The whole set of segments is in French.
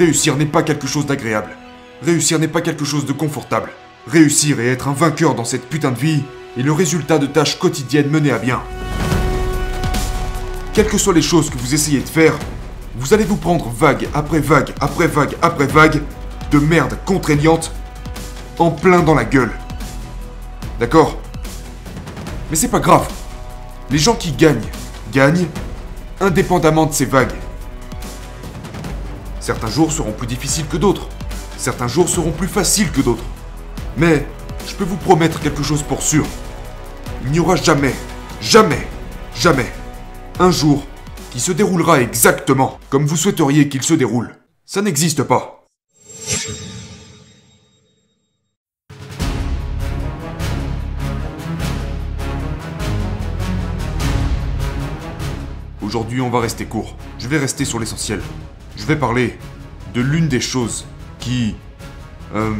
Réussir n'est pas quelque chose d'agréable. Réussir n'est pas quelque chose de confortable. Réussir et être un vainqueur dans cette putain de vie est le résultat de tâches quotidiennes menées à bien. Quelles que soient les choses que vous essayez de faire, vous allez vous prendre vague après vague après vague après vague de merde contraignante en plein dans la gueule. D'accord? Mais c'est pas grave. Les gens qui gagnent, gagnent indépendamment de ces vagues. Certains jours seront plus difficiles que d'autres. Certains jours seront plus faciles que d'autres. Mais je peux vous promettre quelque chose pour sûr. Il n'y aura jamais, jamais, jamais un jour qui se déroulera exactement comme vous souhaiteriez qu'il se déroule. Ça n'existe pas. Aujourd'hui, on va rester court. Je vais rester sur l'essentiel. Je vais parler de l'une des choses qui... Euh,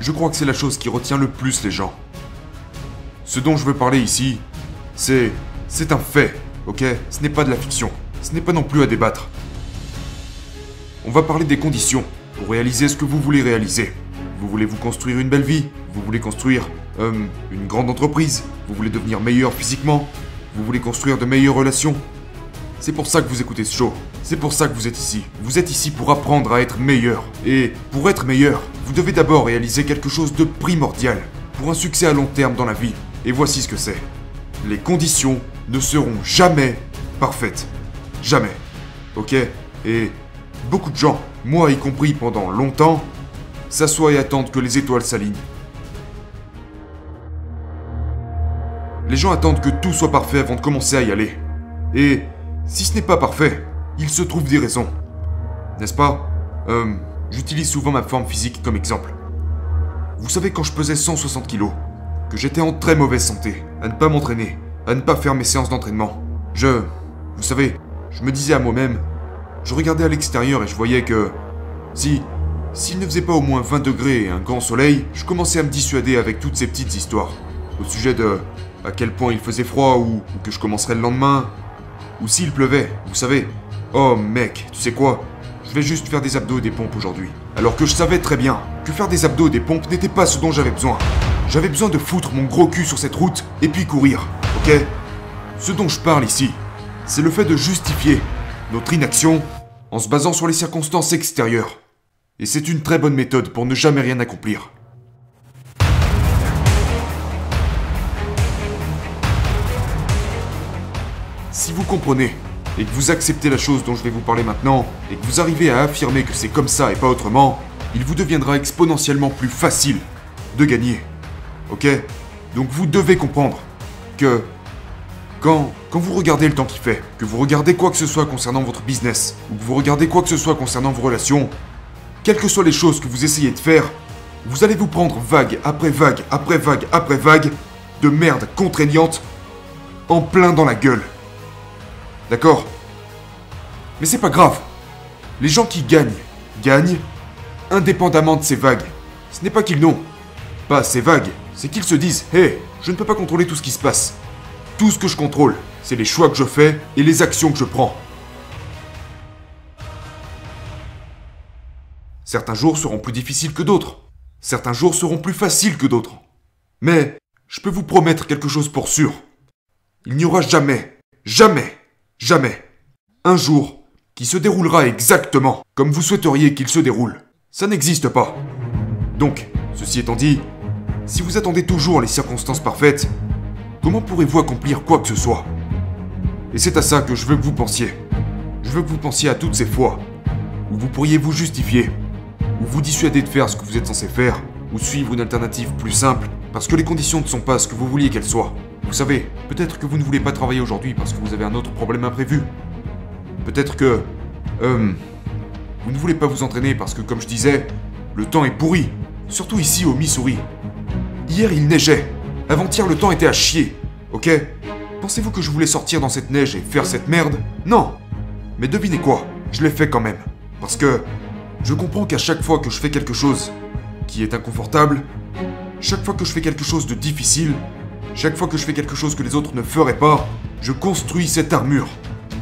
je crois que c'est la chose qui retient le plus les gens. Ce dont je veux parler ici, c'est... C'est un fait, ok? Ce n'est pas de la fiction. Ce n'est pas non plus à débattre. On va parler des conditions pour réaliser ce que vous voulez réaliser. Vous voulez vous construire une belle vie? Vous voulez construire euh, une grande entreprise? Vous voulez devenir meilleur physiquement? Vous voulez construire de meilleures relations? C'est pour ça que vous écoutez ce show. C'est pour ça que vous êtes ici. Vous êtes ici pour apprendre à être meilleur. Et pour être meilleur, vous devez d'abord réaliser quelque chose de primordial pour un succès à long terme dans la vie. Et voici ce que c'est. Les conditions ne seront jamais parfaites. Jamais. Ok? Et beaucoup de gens, moi y compris pendant longtemps, s'assoient et attendent que les étoiles s'alignent. Les gens attendent que tout soit parfait avant de commencer à y aller. Et si ce n'est pas parfait, il se trouve des raisons. N'est-ce pas? Euh, j'utilise souvent ma forme physique comme exemple. Vous savez quand je pesais 160 kilos, que j'étais en très mauvaise santé, à ne pas m'entraîner, à ne pas faire mes séances d'entraînement. Je... Vous savez, je me disais à moi-même, je regardais à l'extérieur et je voyais que... Si... S'il ne faisait pas au moins 20 degrés et un grand soleil, je commençais à me dissuader avec toutes ces petites histoires. Au sujet de... à quel point il faisait froid ou, ou que je commencerais le lendemain. Ou s'il pleuvait, vous savez. Oh mec, tu sais quoi? Je vais juste faire des abdos et des pompes aujourd'hui. Alors que je savais très bien que faire des abdos et des pompes n'était pas ce dont j'avais besoin. J'avais besoin de foutre mon gros cul sur cette route et puis courir, ok? Ce dont je parle ici, c'est le fait de justifier notre inaction en se basant sur les circonstances extérieures. Et c'est une très bonne méthode pour ne jamais rien accomplir. Si vous comprenez et que vous acceptez la chose dont je vais vous parler maintenant, et que vous arrivez à affirmer que c'est comme ça et pas autrement, il vous deviendra exponentiellement plus facile de gagner. Ok? Donc vous devez comprendre que quand, vous regardez le temps qu'il fait, que vous regardez quoi que ce soit concernant votre business, ou que vous regardez quoi que ce soit concernant vos relations, quelles que soient les choses que vous essayez de faire, vous allez vous prendre vague après vague après vague après vague de merde contraignante en plein dans la gueule. D'accord Mais c'est pas grave. Les gens qui gagnent, gagnent indépendamment de ces vagues. Ce n'est pas qu'ils n'ont pas ces vagues, c'est qu'ils se disent Hé, je ne peux pas contrôler tout ce qui se passe. Tout ce que je contrôle, c'est les choix que je fais et les actions que je prends. Certains jours seront plus difficiles que d'autres. Certains jours seront plus faciles que d'autres. Mais je peux vous promettre quelque chose pour sûr. Il n'y aura jamais, jamais, jamais un jour qui se déroulera exactement comme vous souhaiteriez qu'il se déroule. Ça n'existe pas. Donc, ceci étant dit, si vous attendez toujours les circonstances parfaites, comment pourrez-vous accomplir quoi que ce soit? Et c'est à ça que je veux que vous pensiez. Je veux que vous pensiez à toutes ces fois où vous pourriez vous justifier, ou vous dissuader de faire ce que vous êtes censé faire, ou suivre une alternative plus simple, parce que les conditions ne sont pas ce que vous vouliez qu'elles soient. Vous savez, peut-être que vous ne voulez pas travailler aujourd'hui parce que vous avez un autre problème imprévu. Peut-être que... Euh... Vous ne voulez pas vous entraîner parce que, comme je disais, le temps est pourri. Surtout ici au Missouri. Hier, il neigeait. Avant-hier, le temps était à chier. Ok? Pensez-vous que je voulais sortir dans cette neige et faire cette merde? Non Mais devinez quoi? Je l'ai fait quand même. Parce que je comprends qu'à chaque fois que je fais quelque chose qui est inconfortable, chaque fois que je fais quelque chose de difficile, chaque fois que je fais quelque chose que les autres ne feraient pas, je construis cette armure.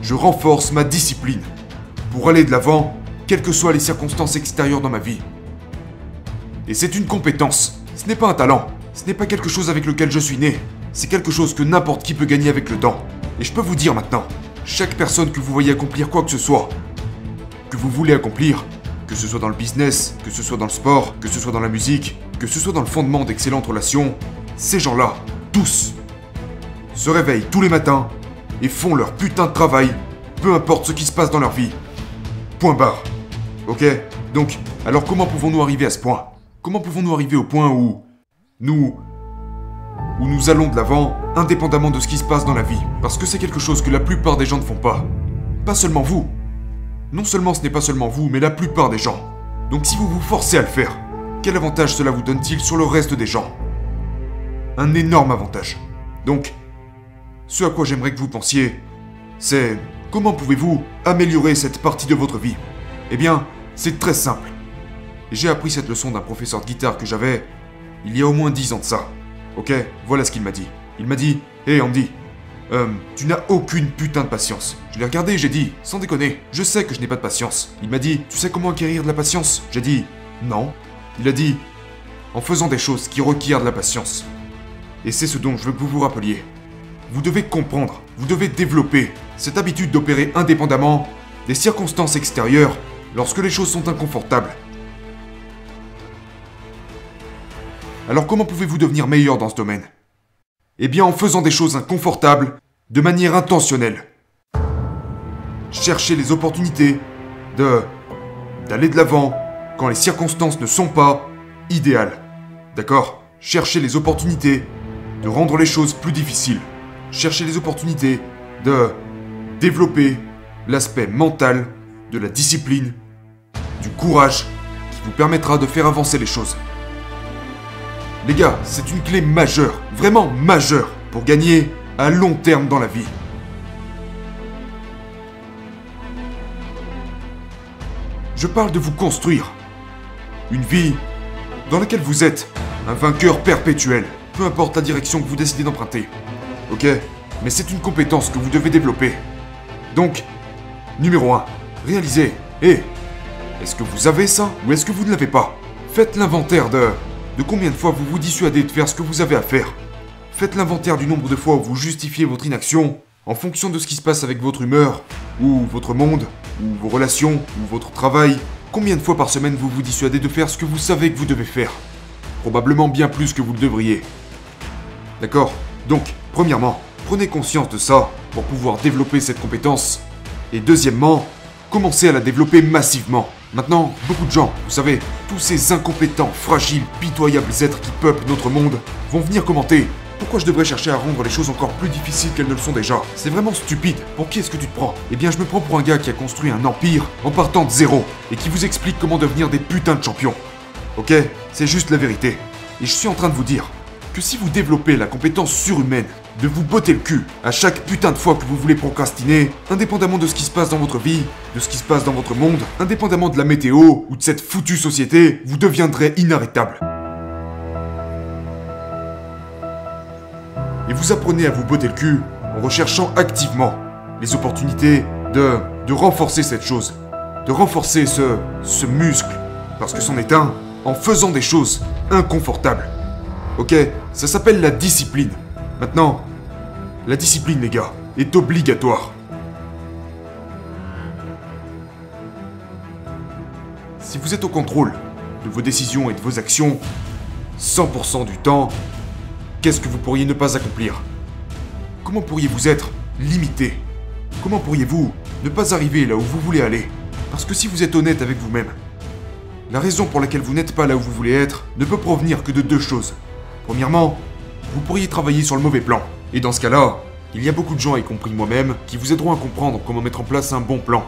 Je renforce ma discipline pour aller de l'avant quelles que soient les circonstances extérieures dans ma vie. Et c'est une compétence, ce n'est pas un talent, ce n'est pas quelque chose avec lequel je suis né, c'est quelque chose que n'importe qui peut gagner avec le temps. Et je peux vous dire maintenant, chaque personne que vous voyez accomplir quoi que ce soit, que vous voulez accomplir, que ce soit dans le business, que ce soit dans le sport, que ce soit dans la musique, que ce soit dans le fondement d'excellentes relations, ces gens-là, tous, se réveillent tous les matins et font leur putain de travail, peu importe ce qui se passe dans leur vie. Point barre. Ok? Donc, alors comment pouvons-nous arriver à ce point? Comment pouvons-nous arriver au point où nous où nous allons de l'avant, indépendamment de ce qui se passe dans la vie, parce que c'est quelque chose que la plupart des gens ne font pas. Pas seulement vous. Non seulement ce n'est pas seulement vous, mais la plupart des gens. Donc si vous vous forcez à le faire, quel avantage cela vous donne-t-il sur le reste des gens? Un énorme avantage. Donc, ce à quoi j'aimerais que vous pensiez, c'est comment pouvez-vous améliorer cette partie de votre vie? Eh bien, c'est très simple. J'ai appris cette leçon d'un professeur de guitare que j'avais il y a au moins 10 ans de ça. Ok, voilà ce qu'il m'a dit. Il m'a dit Hé Andy, euh, tu n'as aucune putain de patience. Je l'ai regardé et j'ai dit Sans déconner, je sais que je n'ai pas de patience. Il m'a dit Tu sais comment acquérir de la patience? J'ai dit Non. Il a dit En faisant des choses qui requièrent de la patience. Et c'est ce dont je veux que vous vous rappeliez. Vous devez comprendre, vous devez développer cette habitude d'opérer indépendamment des circonstances extérieures lorsque les choses sont inconfortables. Alors comment pouvez-vous devenir meilleur dans ce domaine? Eh bien en faisant des choses inconfortables de manière intentionnelle. Cherchez les opportunités de d'aller de l'avant quand les circonstances ne sont pas idéales. D'accord? Cherchez les opportunités de rendre les choses plus difficiles. Cherchez les opportunités de développer l'aspect mental de la discipline, du courage qui vous permettra de faire avancer les choses. Les gars, c'est une clé majeure, vraiment majeure, pour gagner à long terme dans la vie. Je parle de vous construire. Une vie dans laquelle vous êtes un vainqueur perpétuel, peu importe la direction que vous décidez d'emprunter. Ok? Mais c'est une compétence que vous devez développer. Donc, numéro 1, réalisez. Et est-ce que vous avez ça ou est-ce que vous ne l'avez pas? Faites l'inventaire de de combien de fois vous vous dissuadez de faire ce que vous avez à faire. Faites l'inventaire du nombre de fois où vous justifiez votre inaction en fonction de ce qui se passe avec votre humeur, ou votre monde, ou vos relations, ou votre travail. Combien de fois par semaine vous vous dissuadez de faire ce que vous savez que vous devez faire? Probablement bien plus que vous le devriez. D'accord Donc, premièrement, prenez conscience de ça pour pouvoir développer cette compétence. Et deuxièmement, commencez à la développer massivement. Maintenant, beaucoup de gens, vous savez, tous ces incompétents, fragiles, pitoyables êtres qui peuplent notre monde, vont venir commenter. Pourquoi je devrais chercher à rendre les choses encore plus difficiles qu'elles ne le sont déjà? C'est vraiment stupide. Pour qui est-ce que tu te prends? Eh bien, je me prends pour un gars qui a construit un empire en partant de zéro et qui vous explique comment devenir des putains de champions. Ok? C'est juste la vérité. Et je suis en train de vous dire que si vous développez la compétence surhumaine de vous botter le cul à chaque putain de fois que vous voulez procrastiner, indépendamment de ce qui se passe dans votre vie, de ce qui se passe dans votre monde, indépendamment de la météo ou de cette foutue société, vous deviendrez inarrêtable. Et vous apprenez à vous botter le cul en recherchant activement les opportunités de, de renforcer cette chose, de renforcer ce, ce muscle, parce que c'en est un, en faisant des choses inconfortables. Ok Ça s'appelle la discipline. Maintenant, la discipline, les gars, est obligatoire. Si vous êtes au contrôle de vos décisions et de vos actions 100% du temps, qu'est-ce que vous pourriez ne pas accomplir? Comment pourriez-vous être limité? Comment pourriez-vous ne pas arriver là où vous voulez aller? Parce que si vous êtes honnête avec vous-même, la raison pour laquelle vous n'êtes pas là où vous voulez être ne peut provenir que de deux choses. Premièrement, vous pourriez travailler sur le mauvais plan. Et dans ce cas-là, il y a beaucoup de gens, y compris moi-même, qui vous aideront à comprendre comment mettre en place un bon plan.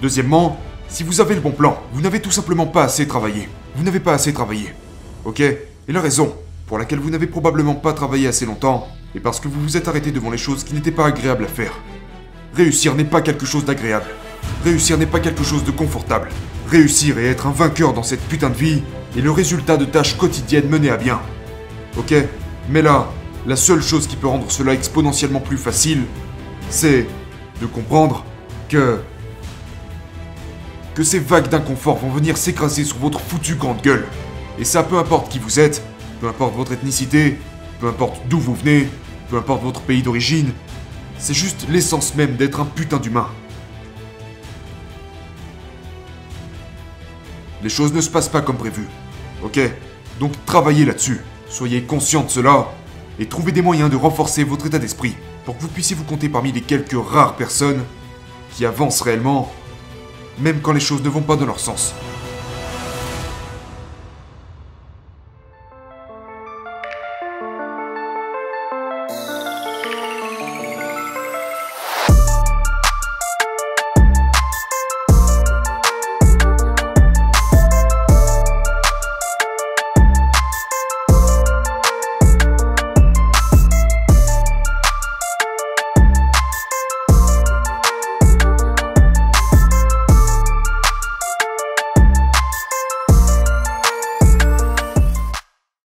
Deuxièmement, si vous avez le bon plan, vous n'avez tout simplement pas assez travaillé. Vous n'avez pas assez travaillé. Ok? Et la raison pour laquelle vous n'avez probablement pas travaillé assez longtemps est parce que vous vous êtes arrêté devant les choses qui n'étaient pas agréables à faire. Réussir n'est pas quelque chose d'agréable. Réussir n'est pas quelque chose de confortable. Réussir et être un vainqueur dans cette putain de vie est le résultat de tâches quotidiennes menées à bien. Ok Mais là, la seule chose qui peut rendre cela exponentiellement plus facile, c'est de comprendre que que ces vagues d'inconfort vont venir s'écraser sur votre foutue grande gueule. Et ça, peu importe qui vous êtes, peu importe votre ethnicité, peu importe d'où vous venez, peu importe votre pays d'origine, c'est juste l'essence même d'être un putain d'humain. Les choses ne se passent pas comme prévu. Ok? Donc travaillez là-dessus. Soyez conscient de cela et trouvez des moyens de renforcer votre état d'esprit pour que vous puissiez vous compter parmi les quelques rares personnes qui avancent réellement, même quand les choses ne vont pas dans leur sens.